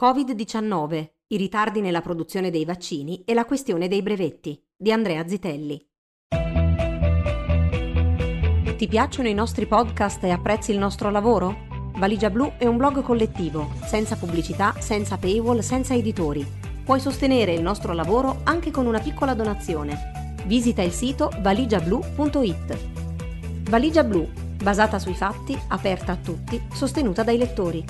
Covid-19, i ritardi nella produzione dei vaccini e la questione dei brevetti di Andrea Zitelli. Ti piacciono i nostri podcast e apprezzi il nostro lavoro? Valigia Blu è un blog collettivo, senza pubblicità, senza paywall, senza editori. Puoi sostenere il nostro lavoro anche con una piccola donazione. Visita il sito valigiablu.it. Valigia Blu, basata sui fatti, aperta a tutti, sostenuta dai lettori.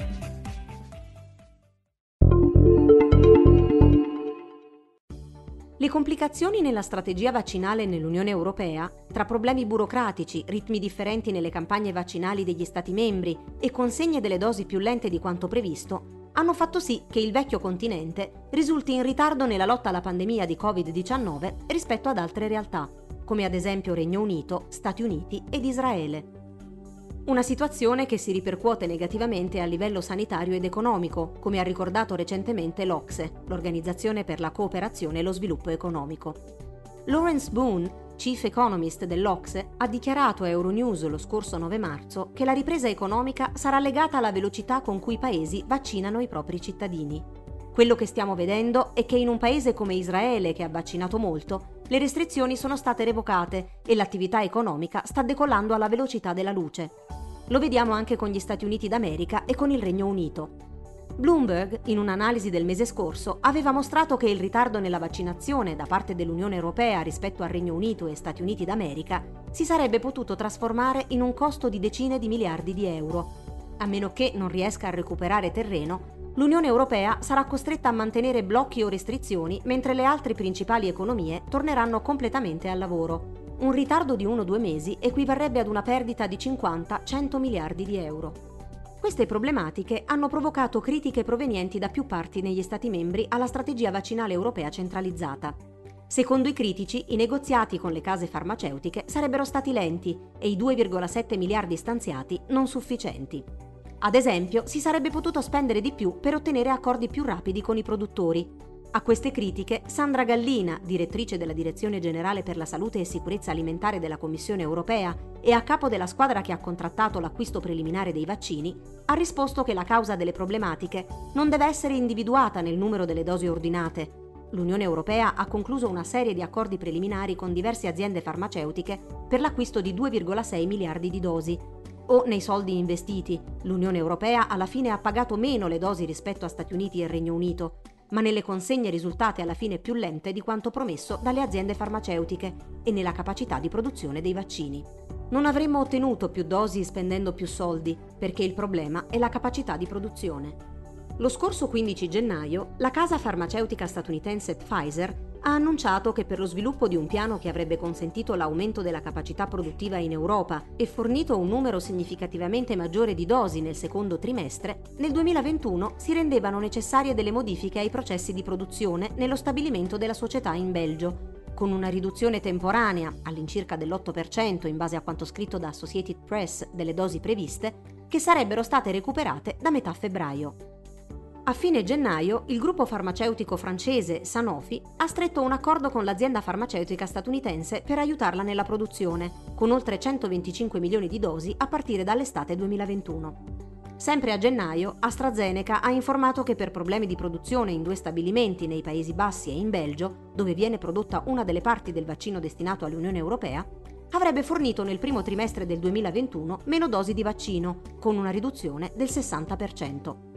Le complicazioni nella strategia vaccinale nell'Unione Europea, tra problemi burocratici, ritmi differenti nelle campagne vaccinali degli Stati membri e consegne delle dosi più lente di quanto previsto, hanno fatto sì che il vecchio continente risulti in ritardo nella lotta alla pandemia di Covid-19 rispetto ad altre realtà, come ad esempio Regno Unito, Stati Uniti ed Israele. Una situazione che si ripercuote negativamente a livello sanitario ed economico, come ha ricordato recentemente l'Ocse, l'Organizzazione per la cooperazione e lo sviluppo economico. Lawrence Boone, chief economist dell'Ocse, ha dichiarato a Euronews lo scorso 9 marzo che la ripresa economica sarà legata alla velocità con cui i paesi vaccinano i propri cittadini. Quello che stiamo vedendo è che in un paese come Israele, che ha vaccinato molto, le restrizioni sono state revocate e l'attività economica sta decollando alla velocità della luce. Lo vediamo anche con gli Stati Uniti d'America e con il Regno Unito. Bloomberg, in un'analisi del mese scorso, aveva mostrato che il ritardo nella vaccinazione da parte dell'Unione Europea rispetto al Regno Unito e Stati Uniti d'America si sarebbe potuto trasformare in un costo di decine di miliardi di euro. A meno che non riesca a recuperare terreno, l'Unione Europea sarà costretta a mantenere blocchi o restrizioni mentre le altre principali economie torneranno completamente al lavoro. Un ritardo di 1-2 mesi equivarrebbe ad una perdita di 50-100 miliardi di euro. Queste problematiche hanno provocato critiche provenienti da più parti negli Stati membri alla strategia vaccinale europea centralizzata. Secondo i critici, i negoziati con le case farmaceutiche sarebbero stati lenti e i 2,7 miliardi stanziati non sufficienti. Ad esempio, si sarebbe potuto spendere di più per ottenere accordi più rapidi con i produttori, a queste critiche, Sandra Gallina, direttrice della Direzione Generale per la Salute e Sicurezza Alimentare della Commissione Europea e a capo della squadra che ha contrattato l'acquisto preliminare dei vaccini, ha risposto che la causa delle problematiche non deve essere individuata nel numero delle dosi ordinate. L'Unione Europea ha concluso una serie di accordi preliminari con diverse aziende farmaceutiche per l'acquisto di 2,6 miliardi di dosi. O nei soldi investiti, l'Unione Europea alla fine ha pagato meno le dosi rispetto a Stati Uniti e Regno Unito, ma nelle consegne risultate alla fine più lente di quanto promesso dalle aziende farmaceutiche e nella capacità di produzione dei vaccini. Non avremmo ottenuto più dosi spendendo più soldi, perché il problema è la capacità di produzione. Lo scorso 15 gennaio, la casa farmaceutica statunitense Pfizer ha annunciato che per lo sviluppo di un piano che avrebbe consentito l'aumento della capacità produttiva in Europa e fornito un numero significativamente maggiore di dosi nel secondo trimestre, nel 2021 si rendevano necessarie delle modifiche ai processi di produzione nello stabilimento della società in Belgio, con una riduzione temporanea, all'incirca dell'8% in base a quanto scritto da Associated Press delle dosi previste, che sarebbero state recuperate da metà febbraio. A fine gennaio il gruppo farmaceutico francese Sanofi ha stretto un accordo con l'azienda farmaceutica statunitense per aiutarla nella produzione, con oltre 125 milioni di dosi a partire dall'estate 2021. Sempre a gennaio, AstraZeneca ha informato che per problemi di produzione in due stabilimenti nei Paesi Bassi e in Belgio, dove viene prodotta una delle parti del vaccino destinato all'Unione Europea, avrebbe fornito nel primo trimestre del 2021 meno dosi di vaccino, con una riduzione del 60%.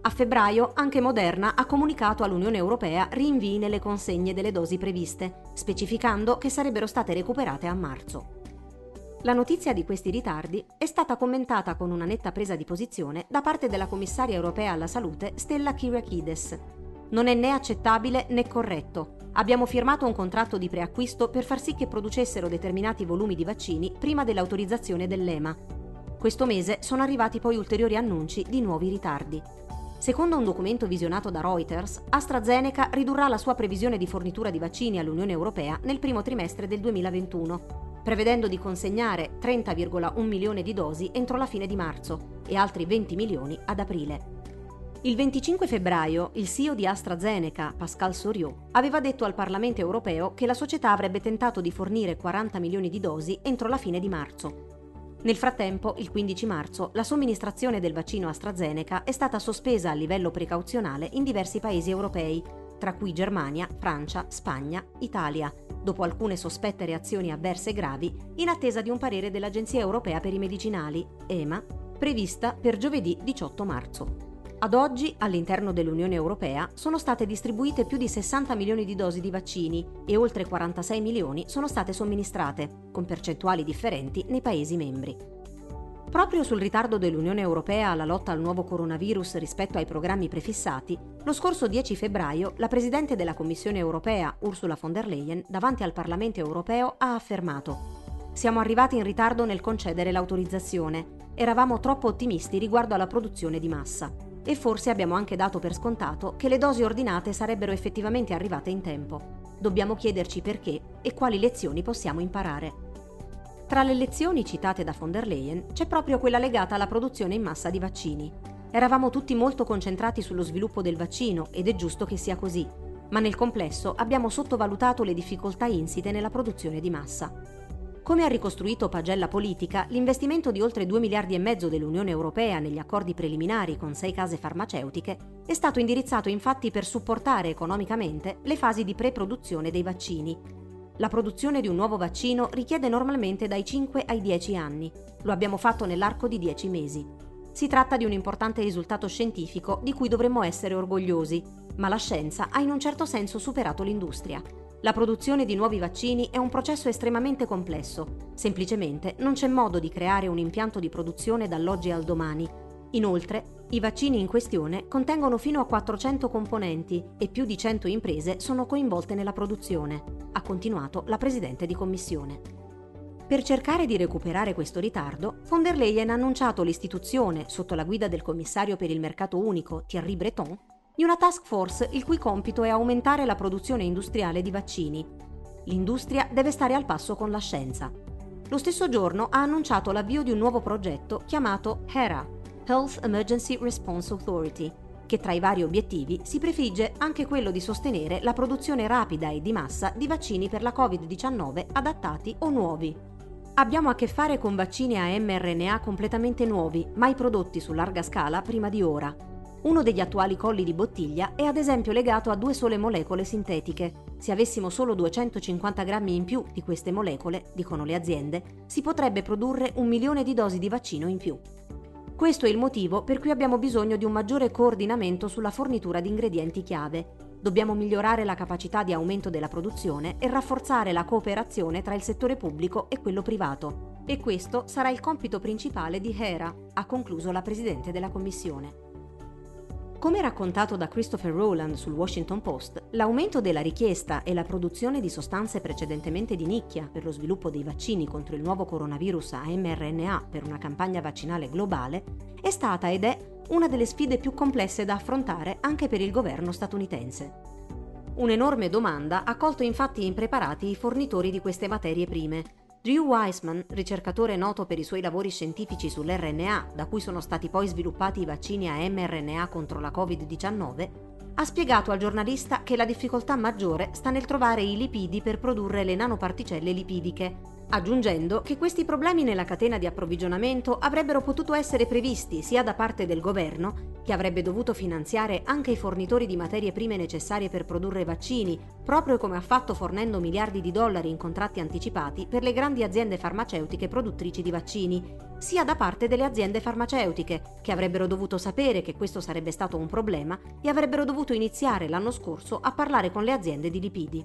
A febbraio anche Moderna ha comunicato all'Unione Europea rinvii nelle consegne delle dosi previste, specificando che sarebbero state recuperate a marzo. La notizia di questi ritardi è stata commentata con una netta presa di posizione da parte della commissaria europea alla salute Stella Kyriakides. Non è né accettabile né corretto. Abbiamo firmato un contratto di preacquisto per far sì che producessero determinati volumi di vaccini prima dell'autorizzazione dell'EMA. Questo mese sono arrivati poi ulteriori annunci di nuovi ritardi. Secondo un documento visionato da Reuters, AstraZeneca ridurrà la sua previsione di fornitura di vaccini all'Unione Europea nel primo trimestre del 2021, prevedendo di consegnare 30,1 milioni di dosi entro la fine di marzo e altri 20 milioni ad aprile. Il 25 febbraio il CEO di AstraZeneca, Pascal Soriot, aveva detto al Parlamento europeo che la società avrebbe tentato di fornire 40 milioni di dosi entro la fine di marzo. Nel frattempo, il 15 marzo, la somministrazione del vaccino AstraZeneca è stata sospesa a livello precauzionale in diversi paesi europei, tra cui Germania, Francia, Spagna, Italia, dopo alcune sospette reazioni avverse gravi, in attesa di un parere dell'Agenzia europea per i medicinali, EMA, prevista per giovedì 18 marzo. Ad oggi, all'interno dell'Unione Europea, sono state distribuite più di 60 milioni di dosi di vaccini e oltre 46 milioni sono state somministrate, con percentuali differenti nei Paesi membri. Proprio sul ritardo dell'Unione Europea alla lotta al nuovo coronavirus rispetto ai programmi prefissati, lo scorso 10 febbraio la Presidente della Commissione Europea, Ursula von der Leyen, davanti al Parlamento Europeo ha affermato siamo arrivati in ritardo nel concedere l'autorizzazione. Eravamo troppo ottimisti riguardo alla produzione di massa e forse abbiamo anche dato per scontato che le dosi ordinate sarebbero effettivamente arrivate in tempo. Dobbiamo chiederci perché e quali lezioni possiamo imparare. Tra le lezioni citate da von der Leyen c'è proprio quella legata alla produzione in massa di vaccini. Eravamo tutti molto concentrati sullo sviluppo del vaccino ed è giusto che sia così, ma nel complesso abbiamo sottovalutato le difficoltà insite nella produzione di massa. Come ha ricostruito Pagella Politica, l'investimento di oltre 2 miliardi e mezzo dell'Unione Europea negli accordi preliminari con sei case farmaceutiche è stato indirizzato infatti per supportare economicamente le fasi di pre-produzione dei vaccini. La produzione di un nuovo vaccino richiede normalmente dai 5 ai 10 anni. Lo abbiamo fatto nell'arco di 10 mesi. Si tratta di un importante risultato scientifico di cui dovremmo essere orgogliosi, ma la scienza ha in un certo senso superato l'industria. La produzione di nuovi vaccini è un processo estremamente complesso. Semplicemente non c'è modo di creare un impianto di produzione dall'oggi al domani. Inoltre, i vaccini in questione contengono fino a 400 componenti e più di 100 imprese sono coinvolte nella produzione, ha continuato la Presidente di Commissione. Per cercare di recuperare questo ritardo, von der Leyen ha annunciato l'istituzione, sotto la guida del commissario per il mercato unico Thierry Breton, di una task force il cui compito è aumentare la produzione industriale di vaccini. L'industria deve stare al passo con la scienza. Lo stesso giorno ha annunciato l'avvio di un nuovo progetto chiamato HERA, Health Emergency Response Authority, che tra i vari obiettivi si prefigge anche quello di sostenere la produzione rapida e di massa di vaccini per la Covid-19 adattati o nuovi. Abbiamo a che fare con vaccini a mRNA completamente nuovi, mai prodotti su larga scala prima di ora, uno degli attuali colli di bottiglia è ad esempio legato a due sole molecole sintetiche. Se avessimo solo 250 grammi in più di queste molecole, dicono le aziende, si potrebbe produrre un milione di dosi di vaccino in più. Questo è il motivo per cui abbiamo bisogno di un maggiore coordinamento sulla fornitura di ingredienti chiave. Dobbiamo migliorare la capacità di aumento della produzione e rafforzare la cooperazione tra il settore pubblico e quello privato. E questo sarà il compito principale di HERA, ha concluso la Presidente della Commissione. Come raccontato da Christopher Rowland sul Washington Post, l'aumento della richiesta e la produzione di sostanze precedentemente di nicchia per lo sviluppo dei vaccini contro il nuovo coronavirus a mRNA per una campagna vaccinale globale è stata ed è una delle sfide più complesse da affrontare anche per il governo statunitense. Un'enorme domanda ha colto infatti impreparati i fornitori di queste materie prime, Drew Weissman, ricercatore noto per i suoi lavori scientifici sull'RNA, da cui sono stati poi sviluppati i vaccini a mRNA contro la Covid-19, ha spiegato al giornalista che la difficoltà maggiore sta nel trovare i lipidi per produrre le nanoparticelle lipidiche, aggiungendo che questi problemi nella catena di approvvigionamento avrebbero potuto essere previsti sia da parte del governo, che avrebbe dovuto finanziare anche i fornitori di materie prime necessarie per produrre vaccini, proprio come ha fatto fornendo miliardi di dollari in contratti anticipati per le grandi aziende farmaceutiche produttrici di vaccini, sia da parte delle aziende farmaceutiche, che avrebbero dovuto sapere che questo sarebbe stato un problema e avrebbero dovuto iniziare l'anno scorso a parlare con le aziende di lipidi.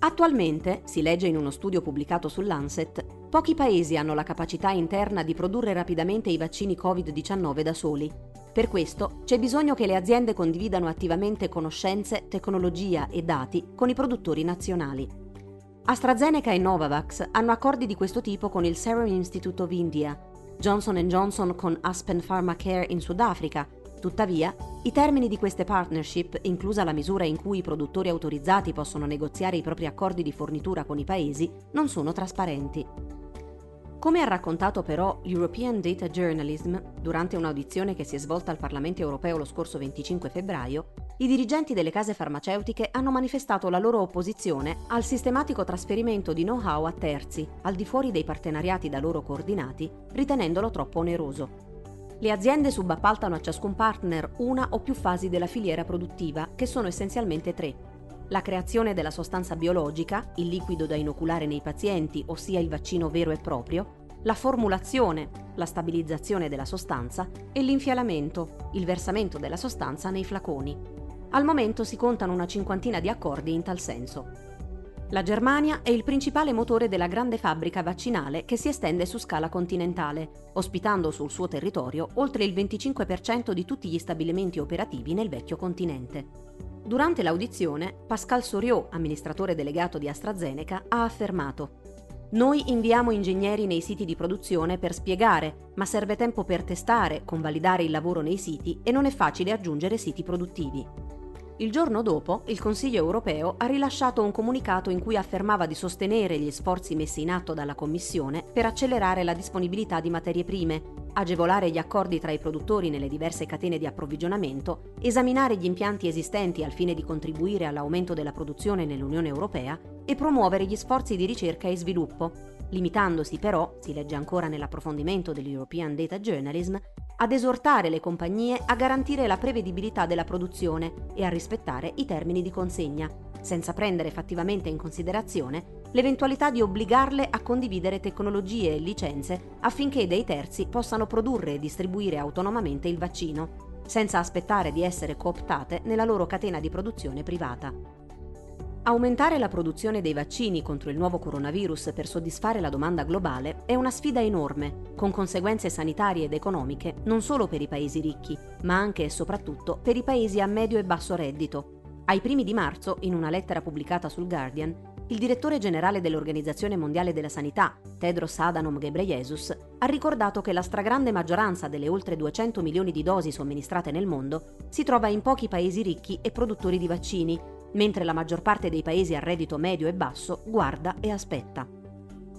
Attualmente, si legge in uno studio pubblicato sull'Ancet, pochi paesi hanno la capacità interna di produrre rapidamente i vaccini Covid-19 da soli. Per questo c'è bisogno che le aziende condividano attivamente conoscenze, tecnologia e dati con i produttori nazionali. AstraZeneca e Novavax hanno accordi di questo tipo con il Serum Institute of India, Johnson Johnson con Aspen Pharmacare in Sudafrica Tuttavia, i termini di queste partnership, inclusa la misura in cui i produttori autorizzati possono negoziare i propri accordi di fornitura con i paesi, non sono trasparenti. Come ha raccontato però European Data Journalism durante un'audizione che si è svolta al Parlamento europeo lo scorso 25 febbraio, i dirigenti delle case farmaceutiche hanno manifestato la loro opposizione al sistematico trasferimento di know-how a terzi, al di fuori dei partenariati da loro coordinati, ritenendolo troppo oneroso. Le aziende subappaltano a ciascun partner una o più fasi della filiera produttiva, che sono essenzialmente tre. La creazione della sostanza biologica, il liquido da inoculare nei pazienti, ossia il vaccino vero e proprio, la formulazione, la stabilizzazione della sostanza e l'infialamento, il versamento della sostanza nei flaconi. Al momento si contano una cinquantina di accordi in tal senso. La Germania è il principale motore della grande fabbrica vaccinale che si estende su scala continentale, ospitando sul suo territorio oltre il 25% di tutti gli stabilimenti operativi nel vecchio continente. Durante l'audizione, Pascal Soriot, amministratore delegato di AstraZeneca, ha affermato noi inviamo ingegneri nei siti di produzione per spiegare, ma serve tempo per testare, convalidare il lavoro nei siti e non è facile aggiungere siti produttivi. Il giorno dopo, il Consiglio europeo ha rilasciato un comunicato in cui affermava di sostenere gli sforzi messi in atto dalla Commissione per accelerare la disponibilità di materie prime, agevolare gli accordi tra i produttori nelle diverse catene di approvvigionamento, esaminare gli impianti esistenti al fine di contribuire all'aumento della produzione nell'Unione europea e promuovere gli sforzi di ricerca e sviluppo, limitandosi però, si legge ancora nell'approfondimento dell'European Data Journalism, ad esortare le compagnie a garantire la prevedibilità della produzione e a rispettare i termini di consegna, senza prendere fattivamente in considerazione l'eventualità di obbligarle a condividere tecnologie e licenze affinché dei terzi possano produrre e distribuire autonomamente il vaccino, senza aspettare di essere cooptate nella loro catena di produzione privata. Aumentare la produzione dei vaccini contro il nuovo coronavirus per soddisfare la domanda globale è una sfida enorme, con conseguenze sanitarie ed economiche non solo per i paesi ricchi, ma anche e soprattutto per i paesi a medio e basso reddito. Ai primi di marzo, in una lettera pubblicata sul Guardian, il direttore generale dell'Organizzazione Mondiale della Sanità, Tedros Adhanom Ghebreyesus, ha ricordato che la stragrande maggioranza delle oltre 200 milioni di dosi somministrate nel mondo si trova in pochi paesi ricchi e produttori di vaccini, mentre la maggior parte dei paesi a reddito medio e basso guarda e aspetta.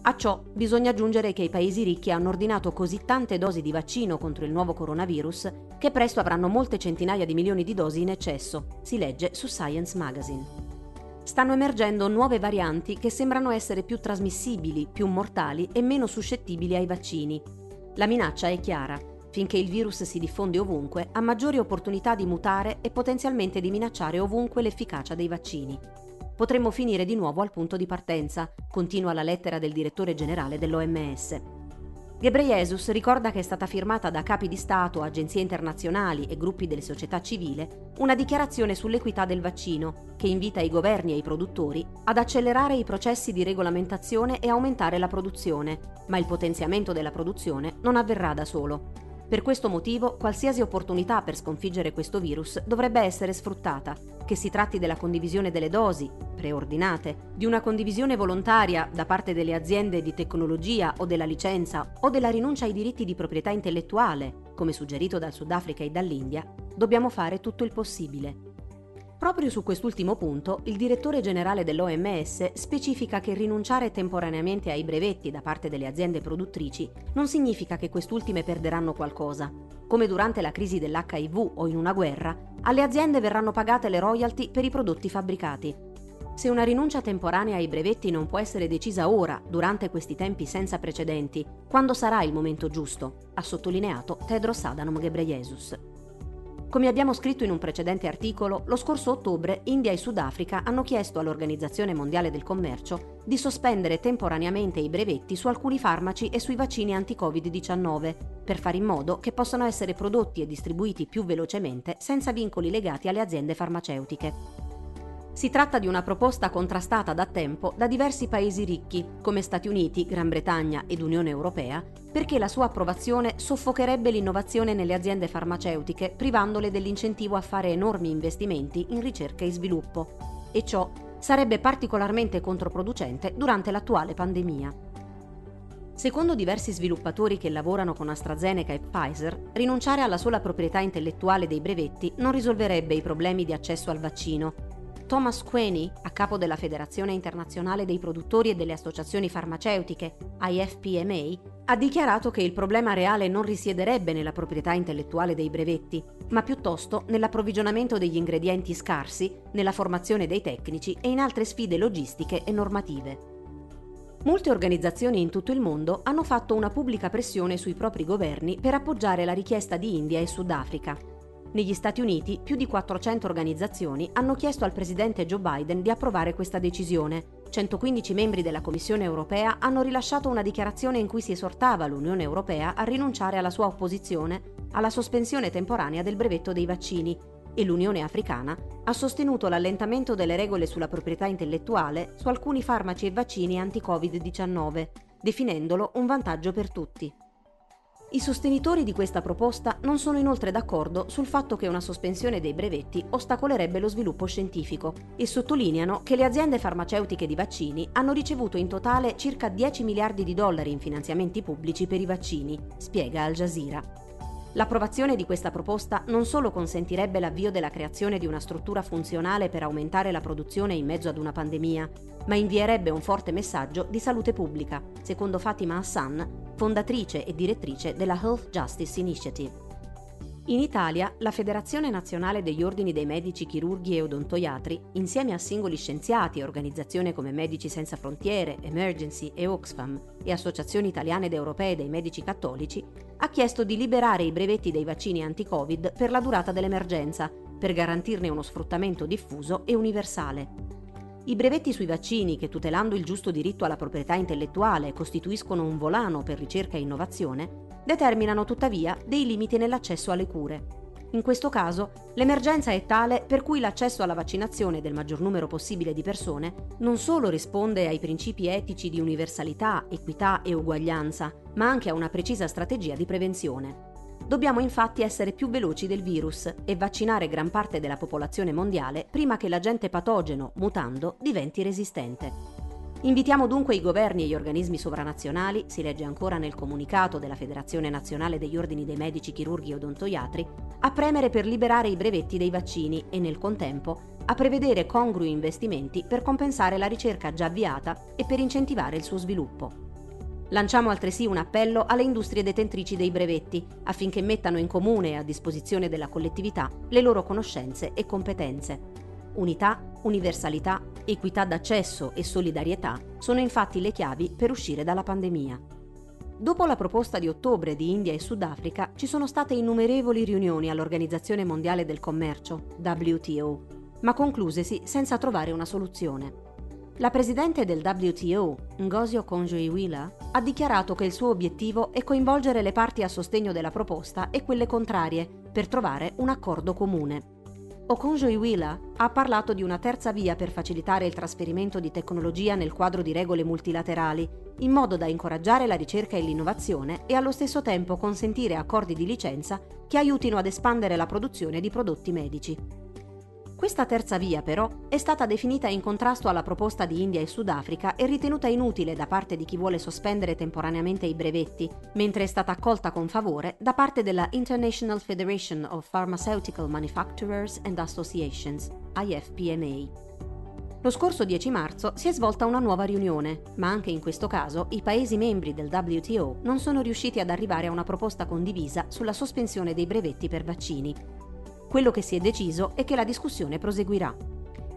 A ciò bisogna aggiungere che i paesi ricchi hanno ordinato così tante dosi di vaccino contro il nuovo coronavirus che presto avranno molte centinaia di milioni di dosi in eccesso, si legge su Science Magazine. Stanno emergendo nuove varianti che sembrano essere più trasmissibili, più mortali e meno suscettibili ai vaccini. La minaccia è chiara Finché il virus si diffonde ovunque, ha maggiori opportunità di mutare e potenzialmente di minacciare ovunque l'efficacia dei vaccini. Potremmo finire di nuovo al punto di partenza, continua la lettera del direttore generale dell'OMS. Ghebreyesus ricorda che è stata firmata da capi di Stato, agenzie internazionali e gruppi delle società civile una dichiarazione sull'equità del vaccino che invita i governi e i produttori ad accelerare i processi di regolamentazione e aumentare la produzione, ma il potenziamento della produzione non avverrà da solo. Per questo motivo, qualsiasi opportunità per sconfiggere questo virus dovrebbe essere sfruttata, che si tratti della condivisione delle dosi, preordinate, di una condivisione volontaria da parte delle aziende di tecnologia o della licenza o della rinuncia ai diritti di proprietà intellettuale, come suggerito dal Sudafrica e dall'India, dobbiamo fare tutto il possibile. Proprio su quest'ultimo punto, il direttore generale dell'OMS specifica che rinunciare temporaneamente ai brevetti da parte delle aziende produttrici non significa che quest'ultime perderanno qualcosa. Come durante la crisi dell'HIV o in una guerra, alle aziende verranno pagate le royalty per i prodotti fabbricati. Se una rinuncia temporanea ai brevetti non può essere decisa ora, durante questi tempi senza precedenti, quando sarà il momento giusto? ha sottolineato Tedros Adhanom Ghebreyesus. Come abbiamo scritto in un precedente articolo, lo scorso ottobre India e Sudafrica hanno chiesto all'Organizzazione Mondiale del Commercio di sospendere temporaneamente i brevetti su alcuni farmaci e sui vaccini anti-Covid-19 per fare in modo che possano essere prodotti e distribuiti più velocemente senza vincoli legati alle aziende farmaceutiche. Si tratta di una proposta contrastata da tempo da diversi paesi ricchi, come Stati Uniti, Gran Bretagna ed Unione Europea, perché la sua approvazione soffocherebbe l'innovazione nelle aziende farmaceutiche, privandole dell'incentivo a fare enormi investimenti in ricerca e sviluppo. E ciò sarebbe particolarmente controproducente durante l'attuale pandemia. Secondo diversi sviluppatori che lavorano con AstraZeneca e Pfizer, rinunciare alla sola proprietà intellettuale dei brevetti non risolverebbe i problemi di accesso al vaccino Thomas Queney, a capo della Federazione internazionale dei produttori e delle associazioni farmaceutiche, IFPMA, ha dichiarato che il problema reale non risiederebbe nella proprietà intellettuale dei brevetti, ma piuttosto nell'approvvigionamento degli ingredienti scarsi, nella formazione dei tecnici e in altre sfide logistiche e normative. Molte organizzazioni in tutto il mondo hanno fatto una pubblica pressione sui propri governi per appoggiare la richiesta di India e Sudafrica. Negli Stati Uniti più di 400 organizzazioni hanno chiesto al presidente Joe Biden di approvare questa decisione, 115 membri della Commissione europea hanno rilasciato una dichiarazione in cui si esortava l'Unione europea a rinunciare alla sua opposizione alla sospensione temporanea del brevetto dei vaccini e l'Unione africana ha sostenuto l'allentamento delle regole sulla proprietà intellettuale su alcuni farmaci e vaccini anti-Covid-19, definendolo un vantaggio per tutti. I sostenitori di questa proposta non sono inoltre d'accordo sul fatto che una sospensione dei brevetti ostacolerebbe lo sviluppo scientifico e sottolineano che le aziende farmaceutiche di vaccini hanno ricevuto in totale circa 10 miliardi di dollari in finanziamenti pubblici per i vaccini, spiega Al Jazeera. L'approvazione di questa proposta non solo consentirebbe l'avvio della creazione di una struttura funzionale per aumentare la produzione in mezzo ad una pandemia, ma invierebbe un forte messaggio di salute pubblica, secondo Fatima Hassan, fondatrice e direttrice della Health Justice Initiative. In Italia, la Federazione Nazionale degli Ordini dei Medici Chirurghi e Odontoiatri, insieme a singoli scienziati e organizzazioni come Medici Senza Frontiere, Emergency e Oxfam e associazioni italiane ed europee dei medici cattolici, ha chiesto di liberare i brevetti dei vaccini anti-Covid per la durata dell'emergenza, per garantirne uno sfruttamento diffuso e universale. I brevetti sui vaccini, che tutelando il giusto diritto alla proprietà intellettuale costituiscono un volano per ricerca e innovazione, determinano tuttavia dei limiti nell'accesso alle cure. In questo caso, l'emergenza è tale per cui l'accesso alla vaccinazione del maggior numero possibile di persone non solo risponde ai principi etici di universalità, equità e uguaglianza, ma anche a una precisa strategia di prevenzione. Dobbiamo infatti essere più veloci del virus e vaccinare gran parte della popolazione mondiale prima che l'agente patogeno, mutando, diventi resistente. Invitiamo dunque i governi e gli organismi sovranazionali, si legge ancora nel comunicato della Federazione Nazionale degli Ordini dei Medici Chirurghi e Odontoiatri, a premere per liberare i brevetti dei vaccini e nel contempo a prevedere congrui investimenti per compensare la ricerca già avviata e per incentivare il suo sviluppo. Lanciamo altresì un appello alle industrie detentrici dei brevetti affinché mettano in comune e a disposizione della collettività le loro conoscenze e competenze. Unità, universalità, equità d'accesso e solidarietà sono infatti le chiavi per uscire dalla pandemia. Dopo la proposta di ottobre di India e Sudafrica ci sono state innumerevoli riunioni all'Organizzazione Mondiale del Commercio, WTO, ma conclusesi senza trovare una soluzione. La presidente del WTO, Ngozi Okonjo-Iweala, ha dichiarato che il suo obiettivo è coinvolgere le parti a sostegno della proposta e quelle contrarie per trovare un accordo comune. Okonjo-Iweala ha parlato di una terza via per facilitare il trasferimento di tecnologia nel quadro di regole multilaterali, in modo da incoraggiare la ricerca e l'innovazione e allo stesso tempo consentire accordi di licenza che aiutino ad espandere la produzione di prodotti medici. Questa terza via, però, è stata definita in contrasto alla proposta di India e Sudafrica e ritenuta inutile da parte di chi vuole sospendere temporaneamente i brevetti, mentre è stata accolta con favore da parte della International Federation of Pharmaceutical Manufacturers and Associations, IFPMA. Lo scorso 10 marzo si è svolta una nuova riunione, ma anche in questo caso i Paesi membri del WTO non sono riusciti ad arrivare a una proposta condivisa sulla sospensione dei brevetti per vaccini, quello che si è deciso è che la discussione proseguirà.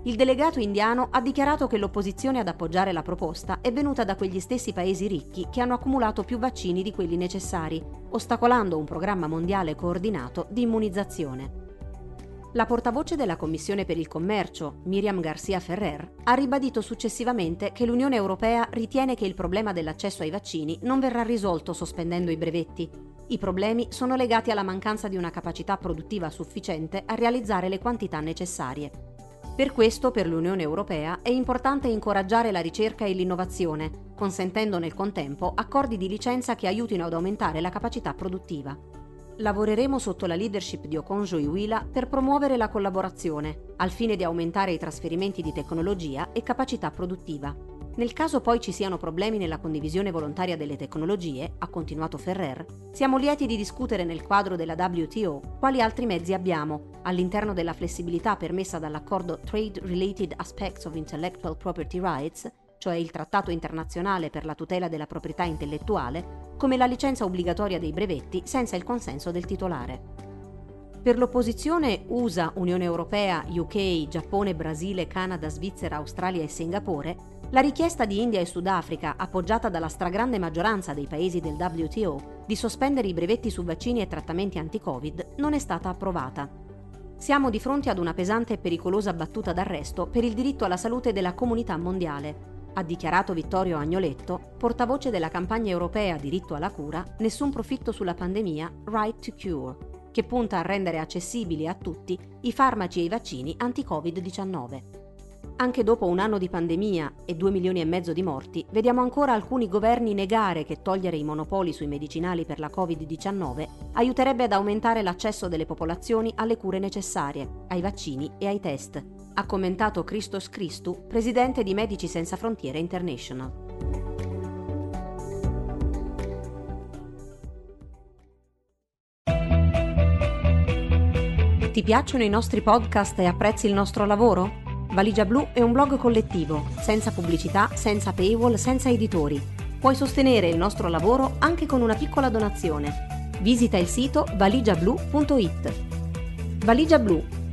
Il delegato indiano ha dichiarato che l'opposizione ad appoggiare la proposta è venuta da quegli stessi paesi ricchi che hanno accumulato più vaccini di quelli necessari, ostacolando un programma mondiale coordinato di immunizzazione. La portavoce della Commissione per il Commercio, Miriam Garcia Ferrer, ha ribadito successivamente che l'Unione Europea ritiene che il problema dell'accesso ai vaccini non verrà risolto sospendendo i brevetti, i problemi sono legati alla mancanza di una capacità produttiva sufficiente a realizzare le quantità necessarie. Per questo per l'Unione Europea è importante incoraggiare la ricerca e l'innovazione, consentendo nel contempo accordi di licenza che aiutino ad aumentare la capacità produttiva. Lavoreremo sotto la leadership di Okonjo Iweala per promuovere la collaborazione, al fine di aumentare i trasferimenti di tecnologia e capacità produttiva. Nel caso poi ci siano problemi nella condivisione volontaria delle tecnologie, ha continuato Ferrer, siamo lieti di discutere nel quadro della WTO quali altri mezzi abbiamo, all'interno della flessibilità permessa dall'accordo Trade Related Aspects of Intellectual Property Rights, cioè il Trattato internazionale per la tutela della proprietà intellettuale, come la licenza obbligatoria dei brevetti senza il consenso del titolare. Per l'opposizione USA, Unione Europea, UK, Giappone, Brasile, Canada, Svizzera, Australia e Singapore, la richiesta di India e Sudafrica, appoggiata dalla stragrande maggioranza dei paesi del WTO, di sospendere i brevetti su vaccini e trattamenti anti-Covid non è stata approvata. Siamo di fronte ad una pesante e pericolosa battuta d'arresto per il diritto alla salute della comunità mondiale, ha dichiarato Vittorio Agnoletto, portavoce della campagna europea Diritto alla cura, Nessun profitto sulla pandemia, Right to Cure, che punta a rendere accessibili a tutti i farmaci e i vaccini anti-Covid-19. Anche dopo un anno di pandemia e 2 milioni e mezzo di morti, vediamo ancora alcuni governi negare che togliere i monopoli sui medicinali per la Covid-19 aiuterebbe ad aumentare l'accesso delle popolazioni alle cure necessarie, ai vaccini e ai test, ha commentato Christos Christou, presidente di Medici Senza Frontiere International. Ti piacciono i nostri podcast e apprezzi il nostro lavoro? Valigia Blu è un blog collettivo, senza pubblicità, senza paywall, senza editori. Puoi sostenere il nostro lavoro anche con una piccola donazione. Visita il sito valigiablu.it. Valigia Blu,